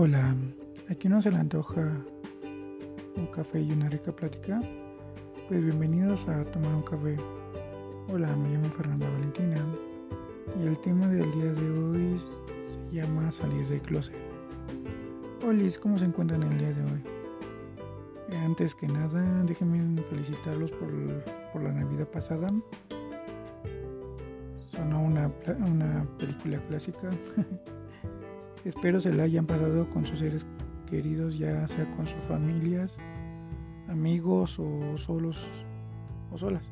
Hola, ¿a quién no se le antoja un café y una rica plática? Pues bienvenidos a tomar un café. Hola, me llamo Fernanda Valentina y el tema del día de hoy se llama salir del closet. Hola, ¿cómo se encuentran el día de hoy? Antes que nada, déjenme felicitarlos por, por la Navidad pasada. Sonó una, una película clásica. Espero se la hayan pasado con sus seres queridos, ya sea con sus familias, amigos o solos o solas.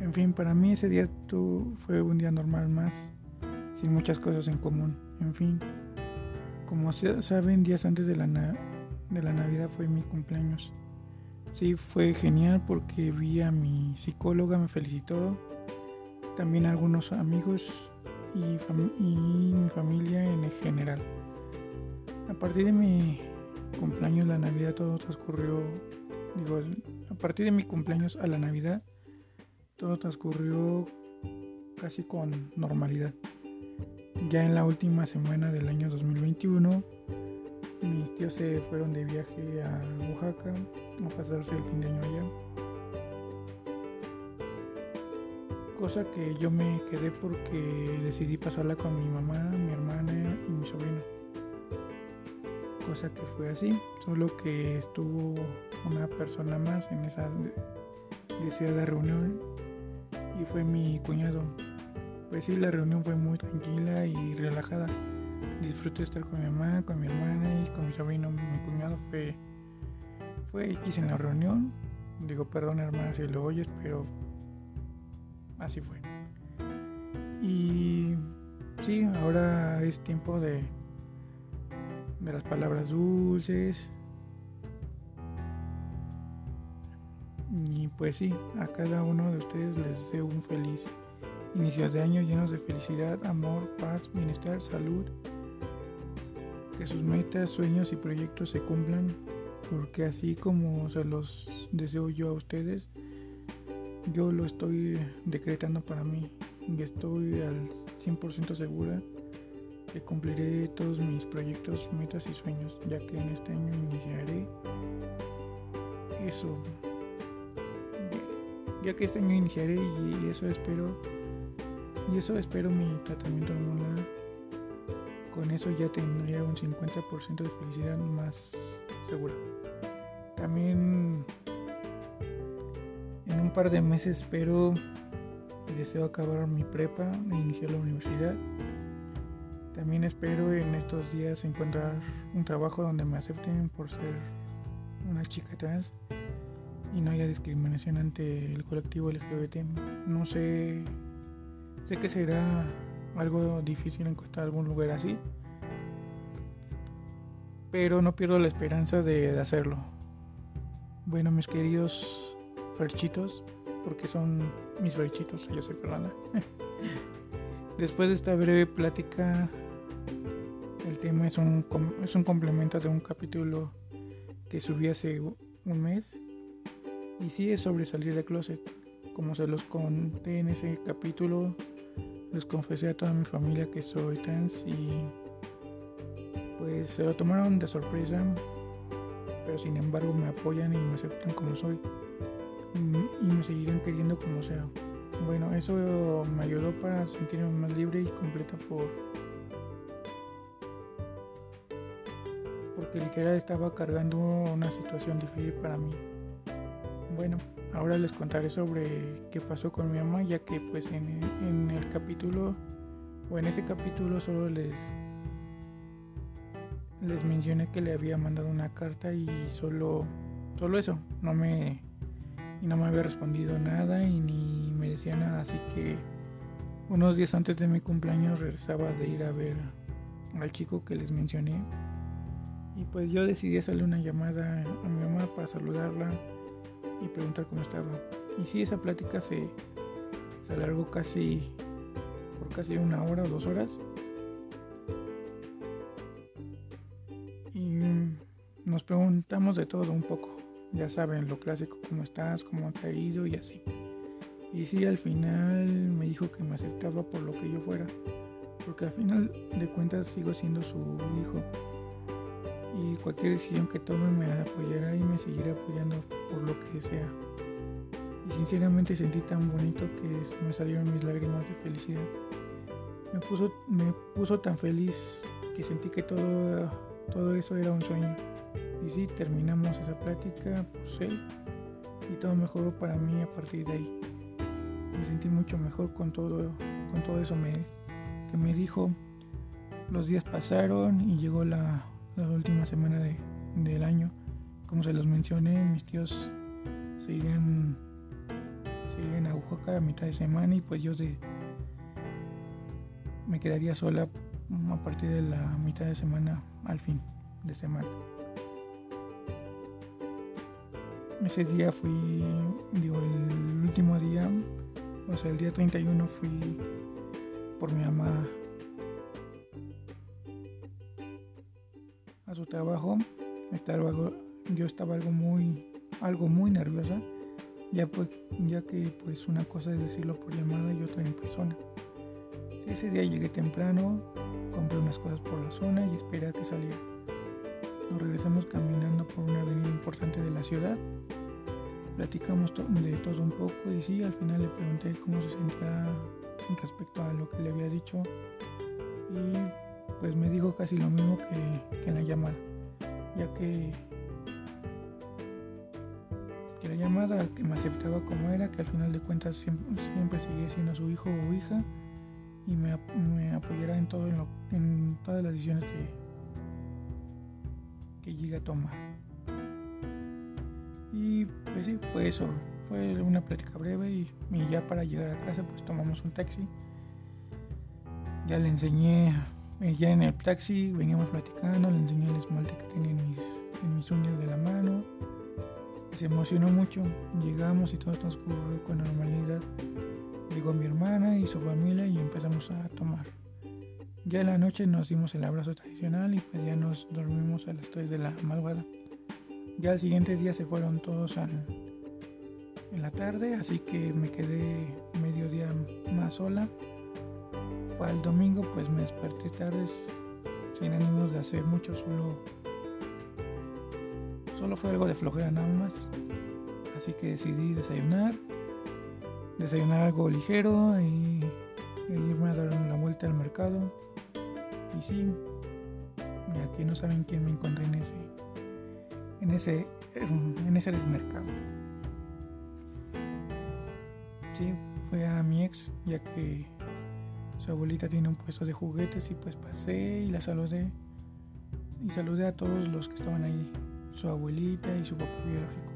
En fin, para mí ese día tú fue un día normal más, sin muchas cosas en común. En fin, como saben, días antes de la, de la Navidad fue mi cumpleaños. Sí, fue genial porque vi a mi psicóloga, me felicitó. También algunos amigos y, mi familia en general. A partir de mi cumpleaños, la Navidad, todo transcurrió, digo, a partir de mi cumpleaños a la Navidad, todo transcurrió casi con normalidad. Ya en la última semana del año 2021, mis tíos se fueron de viaje a Oaxaca a pasarse el fin de año allá. Cosa que yo me quedé porque decidí pasarla con mi mamá, mi hermana y mi sobrino. Cosa que fue así, solo que estuvo una persona más en esa deseada reunión y fue mi cuñado. Pues sí, la reunión fue muy tranquila y relajada. Disfruté estar con mi mamá, con mi hermana y con mi sobrino. Mi cuñado fue, fue X en la reunión. Digo, perdón hermana si lo oyes, pero así fue. Y sí, ahora es tiempo de, de las palabras dulces. Y pues sí, a cada uno de ustedes les deseo un feliz inicios de año llenos de felicidad, amor, paz, bienestar, salud. Que sus metas, sueños y proyectos se cumplan, porque así como se los deseo yo a ustedes, yo lo estoy decretando para mí y estoy al 100% segura que cumpliré todos mis proyectos, metas y sueños, ya que en este año iniciaré eso. Ya que este año iniciaré y eso espero y eso espero mi tratamiento hormonal. Con eso ya tendría un 50% de felicidad más segura. También un par de meses espero y deseo acabar mi prepa e iniciar la universidad. También espero en estos días encontrar un trabajo donde me acepten por ser una chica trans y no haya discriminación ante el colectivo LGBT. No sé, sé que será algo difícil encontrar algún lugar así, pero no pierdo la esperanza de hacerlo. Bueno, mis queridos ferchitos, porque son mis ferchitos, yo soy Fernanda. Después de esta breve plática, el tema es un, es un complemento de un capítulo que subí hace un mes. Y sí es sobre salir de closet. Como se los conté en ese capítulo, les confesé a toda mi familia que soy trans y pues se lo tomaron de sorpresa, pero sin embargo me apoyan y me aceptan como soy y me seguirán queriendo como sea. Bueno, eso me ayudó para sentirme más libre y completa por porque literal estaba cargando una situación difícil para mí. Bueno, ahora les contaré sobre qué pasó con mi mamá, ya que pues en, en el capítulo o en ese capítulo solo les les mencioné que le había mandado una carta y solo solo eso, no me y no me había respondido nada y ni me decía nada, así que unos días antes de mi cumpleaños regresaba de ir a ver al chico que les mencioné y pues yo decidí hacerle una llamada a mi mamá para saludarla y preguntar cómo estaba. Y sí, esa plática se, se alargó casi por casi una hora o dos horas. Y nos preguntamos de todo un poco. Ya saben, lo clásico, cómo estás, cómo te ha ido y así. Y sí, al final me dijo que me aceptaba por lo que yo fuera. Porque al final de cuentas sigo siendo su hijo. y cualquier decisión que tome me apoyará y me seguirá apoyando por lo que sea. Y sinceramente sentí tan bonito que me salieron mis lágrimas de felicidad. Me puso, me puso tan feliz que sentí que todo, todo eso era un sueño. Y sí, terminamos esa plática por él y todo mejoró para mí a partir de ahí. Me sentí mucho mejor con todo, con todo eso que me dijo. Los días pasaron y llegó la, la última semana de, del año. Como se los mencioné, mis tíos se irían, se irían a Oaxaca a mitad de semana y pues yo de, me quedaría sola a partir de la mitad de semana al fin de semana. Ese día fui, digo, el último día, o sea, el día 31 fui por mi mamá a su trabajo. Estaba yo estaba algo muy, algo muy nerviosa, ya, pues, ya que pues una cosa es decirlo por llamada y otra en persona. ese día llegué temprano, compré unas cosas por la zona y esperé a que saliera. Nos regresamos caminando por una avenida importante de la ciudad. Platicamos de todo un poco y sí, al final le pregunté cómo se sentía respecto a lo que le había dicho. Y pues me dijo casi lo mismo que, en la llamada, ya que, que la llamada que me aceptaba como era, que al final de cuentas siempre, siempre seguía siendo su hijo o hija y me, me apoyará en, todo, en, todas las decisiones que, que llegue a tomar. Y pues sí, fue eso, fue una plática breve y, ya para llegar a casa pues tomamos un taxi. Ya le enseñé eh, ya en el taxi veníamos platicando, le enseñé el esmalte que tenía en mis, en mis uñas de la mano. se emocionó mucho. Llegamos y todo transcurrió con normalidad. Llegó mi hermana y su familia y empezamos a tomar. Ya en la noche nos dimos el abrazo tradicional y pues ya nos dormimos a las 3 de la madrugada. Ya al siguiente día se fueron todos en la tarde, así que me quedé medio día más sola para el domingo pues me desperté tarde sin ánimos de hacer mucho, solo, solo fue algo de flojera nada más. Así que decidí desayunar, desayunar algo ligero y, irme a dar una vuelta al mercado. Y sí, y aquí no saben quién me encontré en ese, en ese, en ese mercado. Sí, fue a mi ex, ya que su abuelita tiene un puesto de juguetes y pues pasé y la saludé. Y saludé a todos los que estaban ahí, su abuelita y su papá biológico.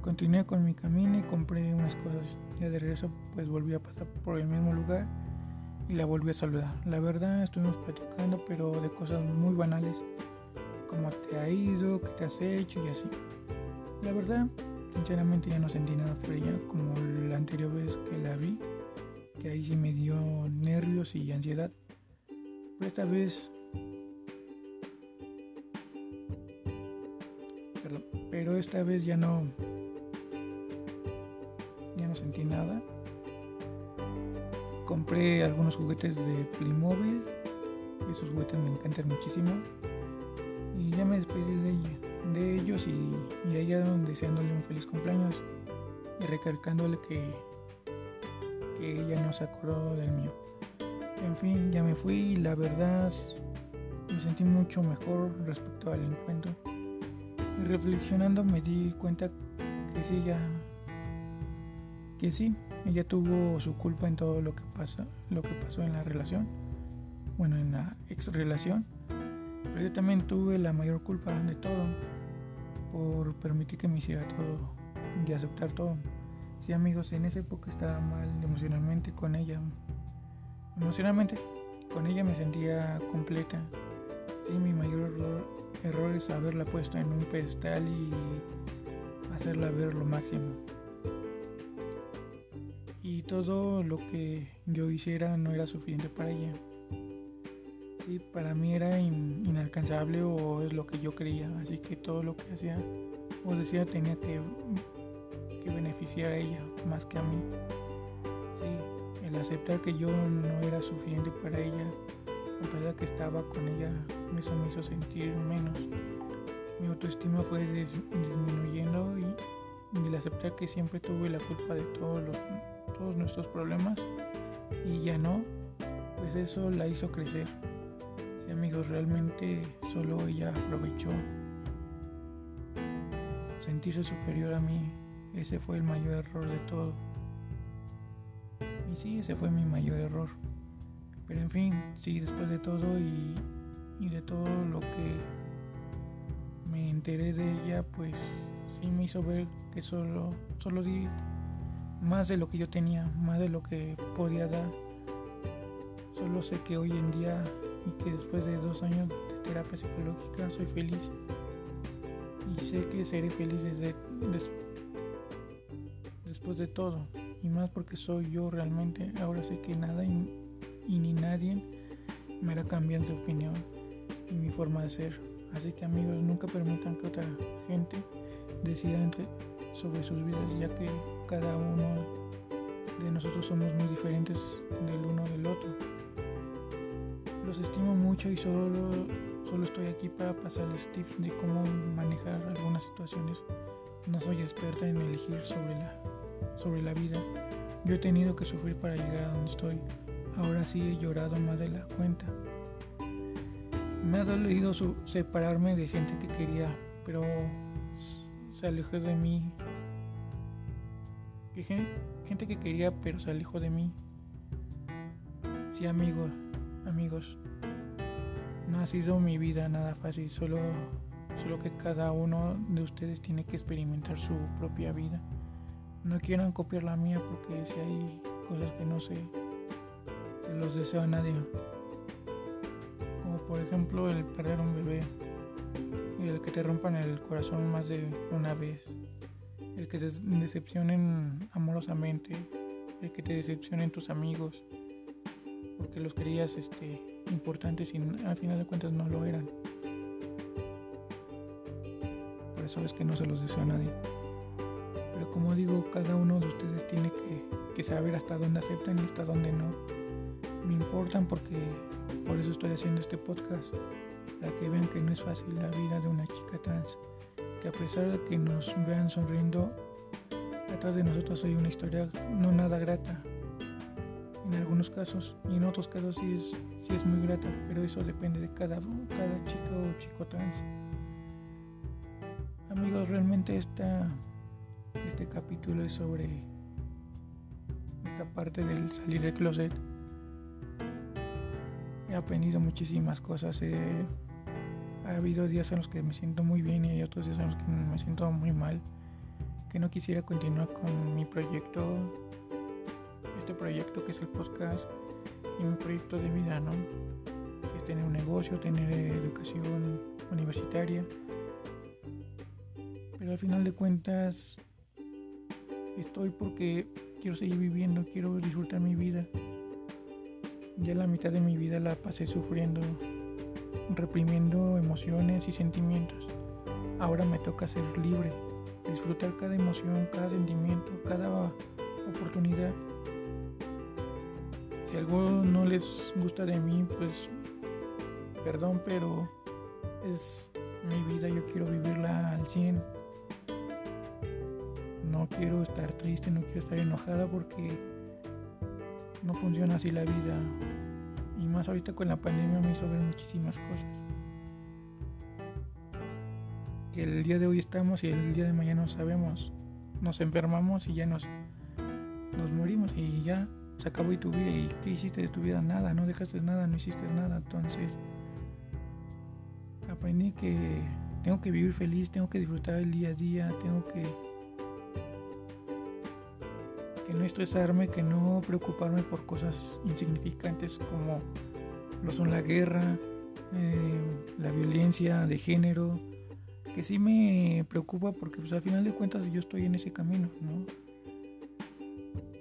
Continué con mi camino y compré unas cosas. Ya de regreso pues volví a pasar por el mismo lugar y la volví a saludar. La verdad estuvimos platicando pero de cosas muy banales, como te ha ido, qué te has hecho y así. La verdad, sinceramente ya no sentí nada por ella como la anterior vez que la vi que ahí sí me dio nervios y ansiedad. Pero esta vez... Perdón, pero esta vez ya no... Ya no sentí nada. Compré algunos juguetes de Playmobil. Esos juguetes me encantan muchísimo. Ya me despedí de, ella, de ellos y, y a deseándole un feliz cumpleaños y recalcándole que que ella no se acordó del mío. En fin, ya me fui y la verdad me sentí mucho mejor respecto al encuentro. Y reflexionando me di cuenta que sí, ella, que sí, ella tuvo su culpa en todo lo que pasa, lo que pasó en la relación, bueno, en la ex relación, pero yo también tuve la mayor culpa de todo por permitir que me hiciera todo y aceptar todo. Sí, amigos, en esa época estaba mal emocionalmente con ella. Emocionalmente con ella me sentía completa. Sí, mi mayor error, es haberla puesto en un pedestal y hacerla ver lo máximo. Y todo lo que yo hiciera no era suficiente para ella. Sí, para mí era inalcanzable o es lo que yo creía. Así que todo lo que hacía o decía tenía que beneficiar a ella más que a mí. Sí, el aceptar que yo no era suficiente para ella a pesar que estaba con ella, eso me hizo sentir menos. Mi autoestima fue disminuyendo y, y el aceptar que siempre tuve la culpa de todos, los, todos nuestros problemas y ya no, pues eso la hizo crecer. Sí, amigos, realmente solo ella aprovechó sentirse superior a mí. Ese fue el mayor error de todo. Y sí, ese fue mi mayor error. Pero en fin, sí, después de todo y, y de todo lo que me enteré de ella, pues sí me hizo ver que solo, solo di más de lo que yo tenía, más de lo que podía dar. Solo sé que hoy en día y que después de dos años de terapia psicológica soy feliz. Y sé que seré feliz desde, después de todo. Y más porque soy yo realmente. Ahora sé que nada y ni nadie me hará cambiar de opinión y mi forma de ser. Así que amigos, nunca permitan que otra gente decida entre, sobre sus vidas, ya que cada uno de nosotros somos muy diferentes del uno del otro. Los estimo mucho y solo, solo estoy aquí para pasarles tips de cómo manejar algunas situaciones. No soy experta en elegir sobre la, sobre la vida. Yo he tenido que sufrir para llegar a donde estoy. Ahora sí he llorado más de la cuenta. Me ha dolido separarme de gente que quería, pero se alejó de mí. Gente que quería, pero se alejó de mí. Sí, amigos, amigos, no ha sido mi vida nada fácil, solo, solo que cada uno de ustedes tiene que experimentar su propia vida. No quieran copiar la mía porque si hay cosas que no sé, los deseo a nadie. Como por ejemplo el perder un bebé, el que te rompan el corazón más de una vez, el que te decepcionen amorosamente, el que te decepcionen tus amigos, porque los querías este, importantes y al final de cuentas no lo eran. Por eso es que no se los deseo a nadie. Pero como digo, cada uno de ustedes tiene que, saber hasta dónde aceptan y hasta dónde no me importan porque por eso estoy haciendo este podcast, para que vean que no es fácil la vida de una chica trans, que a pesar de que nos vean sonriendo, detrás de nosotros hay una historia no nada grata. En algunos casos y en otros casos sí es, sí es muy grata, pero eso depende de cada, cada chica o chico trans. Amigos, realmente esta, este capítulo es sobre esta parte del salir del closet he aprendido muchísimas cosas. ha habido días en los que me siento muy bien y hay otros días en los que me siento muy mal. Que no quisiera continuar con mi proyecto, este proyecto que es el podcast y mi proyecto de vida, ¿no? Que es tener un negocio, tener educación universitaria. Pero al final de cuentas estoy porque quiero seguir viviendo, quiero disfrutar mi vida. Ya la mitad de mi vida la pasé sufriendo, reprimiendo emociones y sentimientos. Ahora me toca ser libre, disfrutar cada emoción, cada sentimiento, cada oportunidad. Si algo no les gusta de mí, pues perdón, pero es mi vida, yo quiero vivirla al 100. No quiero estar triste, no quiero estar enojada porque no funciona así la vida. Y más ahorita con la pandemia me hizo ver muchísimas cosas. Que el día de hoy estamos y el día de mañana no sabemos. Nos enfermamos y ya nos, nos morimos y ya se acabó y tu vida. ¿Y qué hiciste de tu vida? Nada, no dejaste nada, no hiciste nada. Entonces aprendí que tengo que vivir feliz, tengo que disfrutar el día a día, tengo que que no estresarme, que no preocuparme por cosas insignificantes como lo son la guerra, eh, la violencia de género, que sí me preocupa porque pues al final de cuentas yo estoy en ese camino, ¿no?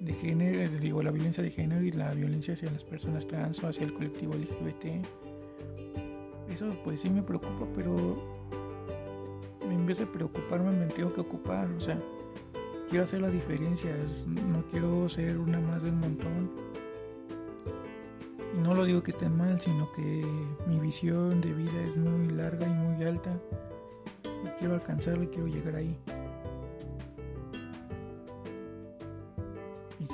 De género, eh, digo, la violencia de género y la violencia hacia las personas trans o hacia el colectivo LGBT. Eso pues sí me preocupa, pero en vez de preocuparme me tengo que ocupar, o sea, quiero hacer las diferencias, no quiero ser una más del montón. no lo digo que estén mal, sino que mi visión de vida es muy larga y muy alta. Y quiero alcanzarlo y quiero llegar ahí.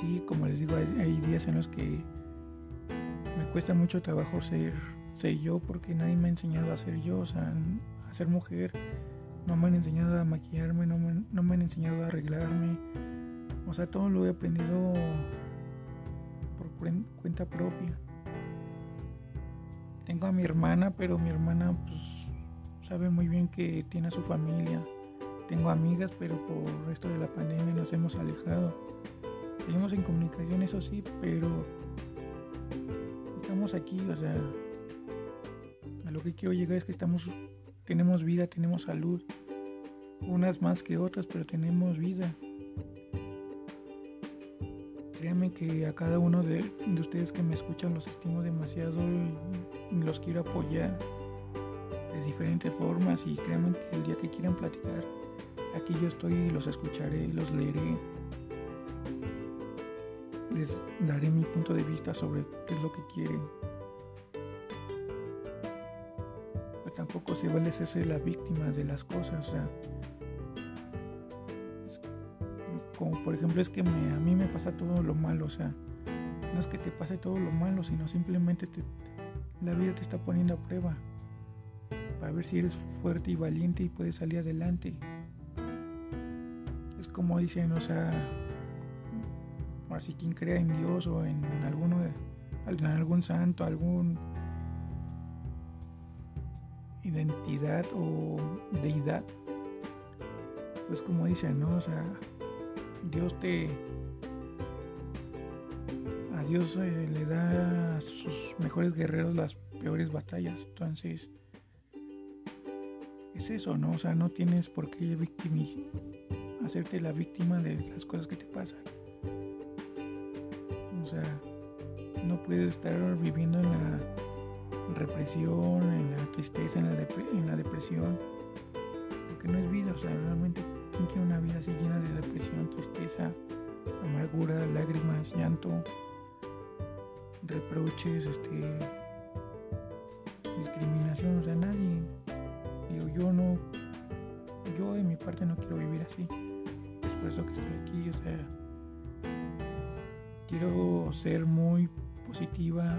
Sí, como les digo, hay, días en los que me cuesta mucho trabajo ser, ser yo porque nadie me ha enseñado a ser yo, o sea, a ser mujer. No me han enseñado a maquillarme, no me, no me han enseñado a arreglarme. O sea, todo lo he aprendido por cuenta propia. Tengo a mi hermana, pero mi hermana pues sabe muy bien que tiene a su familia. Tengo amigas, pero por esto de la pandemia nos hemos alejado. Seguimos en comunicación, eso sí, pero estamos aquí, o sea, a lo que quiero llegar es que estamos, tenemos vida, tenemos salud, unas más que otras, pero tenemos vida. Créanme que a cada uno de, ustedes que me escuchan los estimo demasiado y los quiero apoyar de diferentes formas y créanme que el día que quieran platicar, aquí yo estoy y los escucharé, los leeré, les daré mi punto de vista sobre qué es lo que quieren. Pero tampoco se vale hacerse la víctima de las cosas, o sea, como por ejemplo es que a mí me pasa todo lo malo, o sea, no es que te pase todo lo malo, sino simplemente la vida te está poniendo a prueba para ver si eres fuerte y valiente y puedes salir adelante. Es como dicen, o sea, así quien crea en Dios o en alguno en algún santo, algún identidad o deidad. Pues como dicen, ¿no? O sea, Dios te... A Dios eh, le da a sus mejores guerreros las peores batallas. Entonces, es eso, ¿no? O sea, no tienes por qué hacerte la víctima de las cosas que te pasan. O sea, no puedes estar viviendo en la represión, en la tristeza, en la, en la depresión, porque no es vida, o sea, realmente ¿Quién quiere una vida así llena de depresión, tristeza, amargura, lágrimas, llanto, reproches, este, discriminación? O sea, nadie. Digo, yo no, yo de mi parte no quiero vivir así. Es por eso que estoy aquí, o sea, quiero ser muy positiva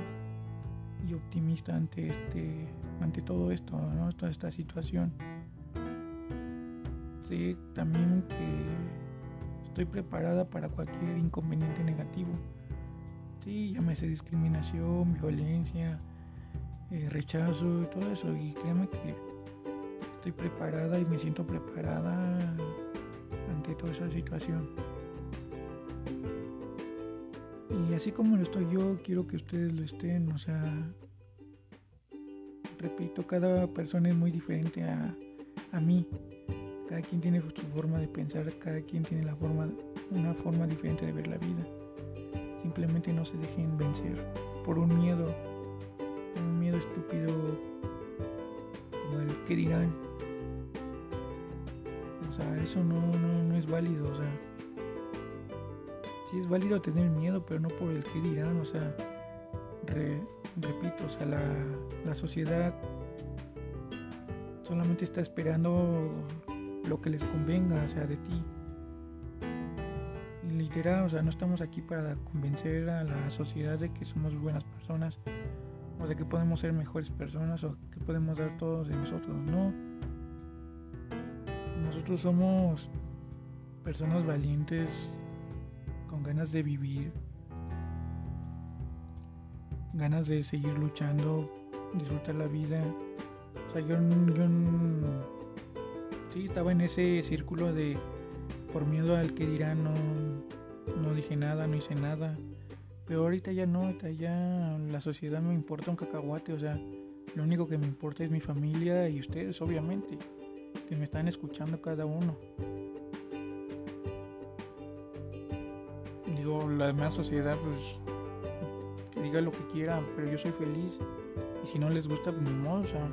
y optimista ante este, ante todo esto, ¿no? Toda esta situación sé también que estoy preparada para cualquier inconveniente negativo. Sí, llámese discriminación, violencia, eh, rechazo y todo eso. Y créeme que estoy preparada y me siento preparada ante toda esa situación. Y así como lo estoy yo, quiero que ustedes lo estén. O sea, repito, cada persona es muy diferente a, a mí. Cada quien tiene su forma de pensar, cada quien tiene la forma, una forma diferente de ver la vida. Simplemente no se dejen vencer por un miedo, un miedo estúpido como el que dirán. O sea, eso no, no, es válido, o sea. Sí es válido tener miedo, pero no por el que dirán, o sea, repito, o sea, la, la sociedad solamente está esperando lo que les convenga, sea de ti. Y literal, o sea, no estamos aquí para convencer a la sociedad de que somos buenas personas, o de que podemos ser mejores personas, o que podemos dar todo de nosotros. No. Nosotros somos personas valientes, con ganas de vivir, ganas de seguir luchando, disfrutar la vida. O sea, yo, yo sí, estaba en ese círculo de por miedo al que dirán, no, no dije nada, no hice nada. Pero ahorita ya no, ahorita ya la sociedad me importa un cacahuate, o sea, lo único que me importa es mi familia y ustedes, obviamente, que me están escuchando cada uno. La demás sociedad, pues, que diga lo que quiera, pero yo soy feliz. Y si no les gusta, pues ni modo, o sea,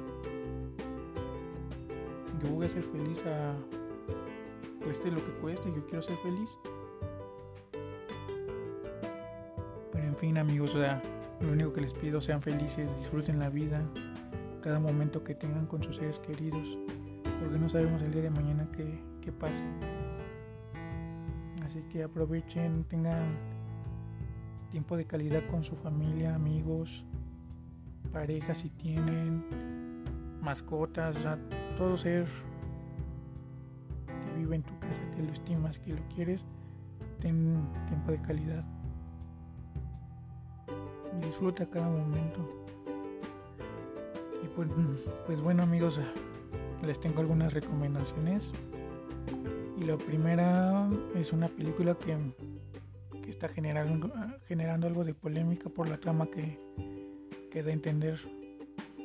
yo voy a ser feliz a cueste lo que cueste, yo quiero ser feliz. Pero en fin amigos, o sea, Lo único que les pido sean felices, disfruten la vida, cada momento que tengan con sus seres queridos, porque no sabemos el día de mañana qué, qué pase. Así que aprovechen, tengan tiempo de calidad con su familia, amigos, pareja si tienen, mascotas, todo ser que vive en tu casa, que lo estimas, que lo quieres, ten tiempo de calidad. Y disfruta cada momento. Y pues, pues bueno amigos, les tengo algunas recomendaciones. Y la primera es una película que, está generando, generando algo de polémica por la trama que, que da a entender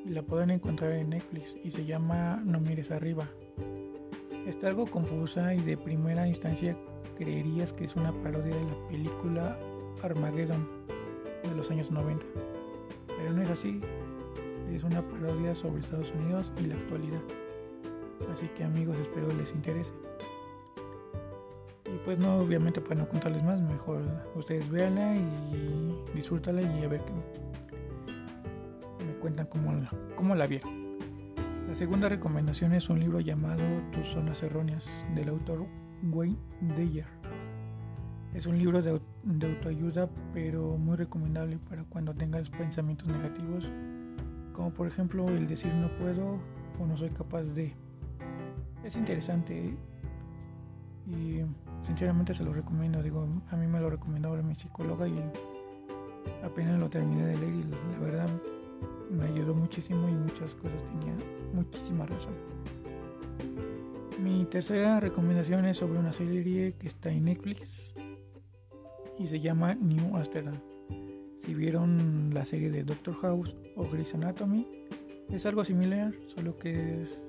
y la pueden encontrar en Netflix y se llama No mires arriba. Está algo confusa y de primera instancia creerías que es una parodia de la película Armageddon de los años 90. Pero no es así. Es una parodia sobre Estados Unidos y la actualidad. Así que amigos, espero les interese. Y pues no, obviamente para no contarles más, mejor ustedes véanla y disfrútala y a ver qué, cuentan cómo, la vieron. La segunda recomendación es un libro llamado Tus zonas erróneas del autor Wayne Dyer. Es un libro de, de, autoayuda, pero muy recomendable para cuando tengas pensamientos negativos, como por ejemplo el decir no puedo o no soy capaz de. Es interesante y sinceramente se lo recomiendo. Digo, a mí me lo recomendó mi psicóloga y apenas lo terminé de leer y la verdad me ayudó muchísimo y muchas cosas tenía muchísima razón. Mi tercera recomendación es sobre una serie que está en Netflix y se llama New Amsterdam. Si vieron la serie de Doctor House o Grey's Anatomy, es algo similar, solo que es,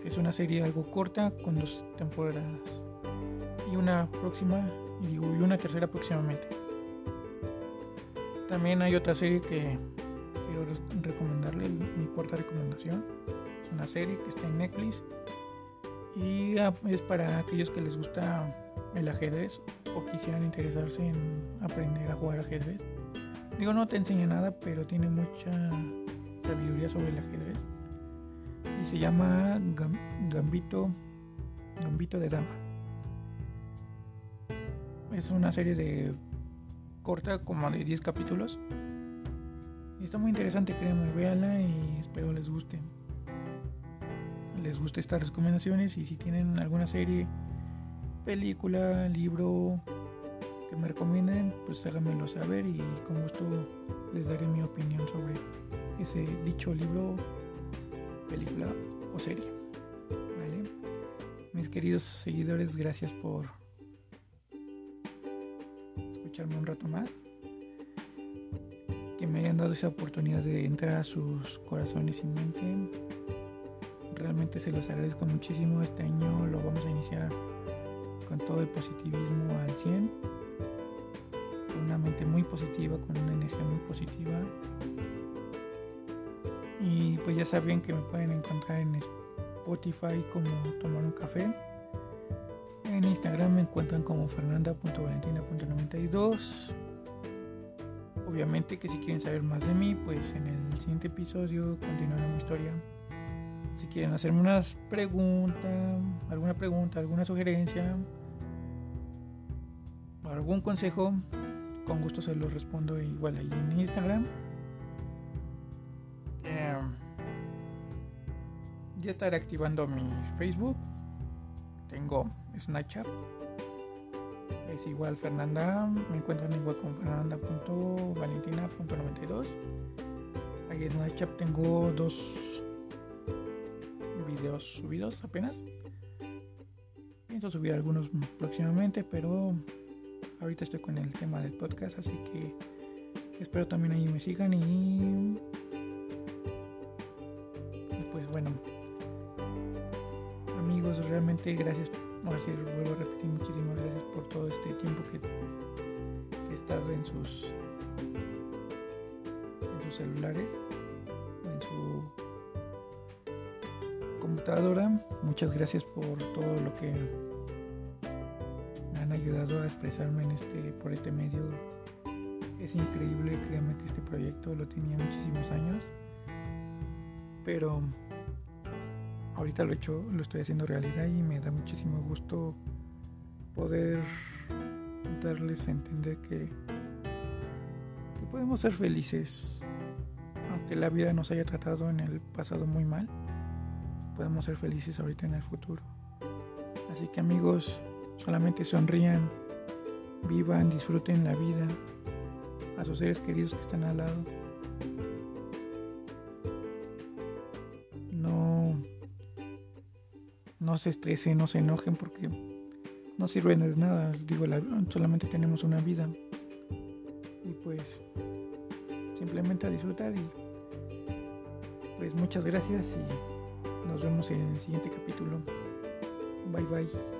que es una serie algo corta con dos temporadas y una próxima y, una tercera próximamente. También hay otra serie que recomendarle mi cuarta recomendación. Es una serie que está en Netflix y ah, es para aquellos que les gusta el ajedrez o quisieran interesarse en aprender a jugar ajedrez. Digo, no te enseña nada, pero tiene mucha sabiduría sobre el ajedrez. Y se llama Gambito, Gambito de Dama. Es una serie de corta, como de 10 capítulos está muy interesante, créanme, véanla y espero les guste. Les guste estas recomendaciones y si tienen alguna serie, película, libro que me recomienden, pues háganmelo saber y con gusto les daré mi opinión sobre ese dicho libro, película o serie. Mis queridos seguidores, gracias por escucharme un rato más que me hayan dado esa oportunidad de entrar a sus corazones y mente. Realmente se los agradezco muchísimo. Este año lo vamos a iniciar con todo el positivismo al 100. Con una mente muy positiva, con una energía muy positiva. Y pues ya saben que me pueden encontrar en Spotify como Tomar un Café. En Instagram me encuentran como fernanda.valentina.92 obviamente que si quieren saber más de mí, pues en el siguiente episodio continuará mi historia. Si quieren hacerme unas preguntas, alguna pregunta, alguna sugerencia, algún consejo, con gusto se los respondo igual ahí en Instagram. Em, ya estaré activando mi Facebook. Tengo Snapchat es igual Fernanda, me encuentran igual con fernanda.valentina.92. Ahí en Snapchat tengo dos videos subidos apenas. Pienso subir algunos próximamente, pero ahorita estoy con el tema del podcast, así que espero también ahí me sigan y, pues bueno, amigos, realmente gracias Ahora vuelvo a repetir, muchísimas gracias por todo este tiempo que, he estado en sus, en sus celulares, en su computadora. Muchas gracias por todo lo que me han ayudado a expresarme en este, por este medio Es increíble, créanme que este proyecto lo tenía muchísimos años, pero ahorita lo he hecho, lo estoy haciendo realidad y me da muchísimo gusto poder darles a entender que, que podemos ser felices, aunque la vida nos haya tratado en el pasado muy mal, podemos ser felices ahorita en el futuro. Así que amigos, solamente sonrían, vivan, disfruten la vida, a sus seres queridos que están al lado. No se estresen, no se enojen porque no sirven de nada. Digo, solamente tenemos una vida. Y pues simplemente a disfrutar y pues muchas gracias y nos vemos en el siguiente capítulo. Bye bye.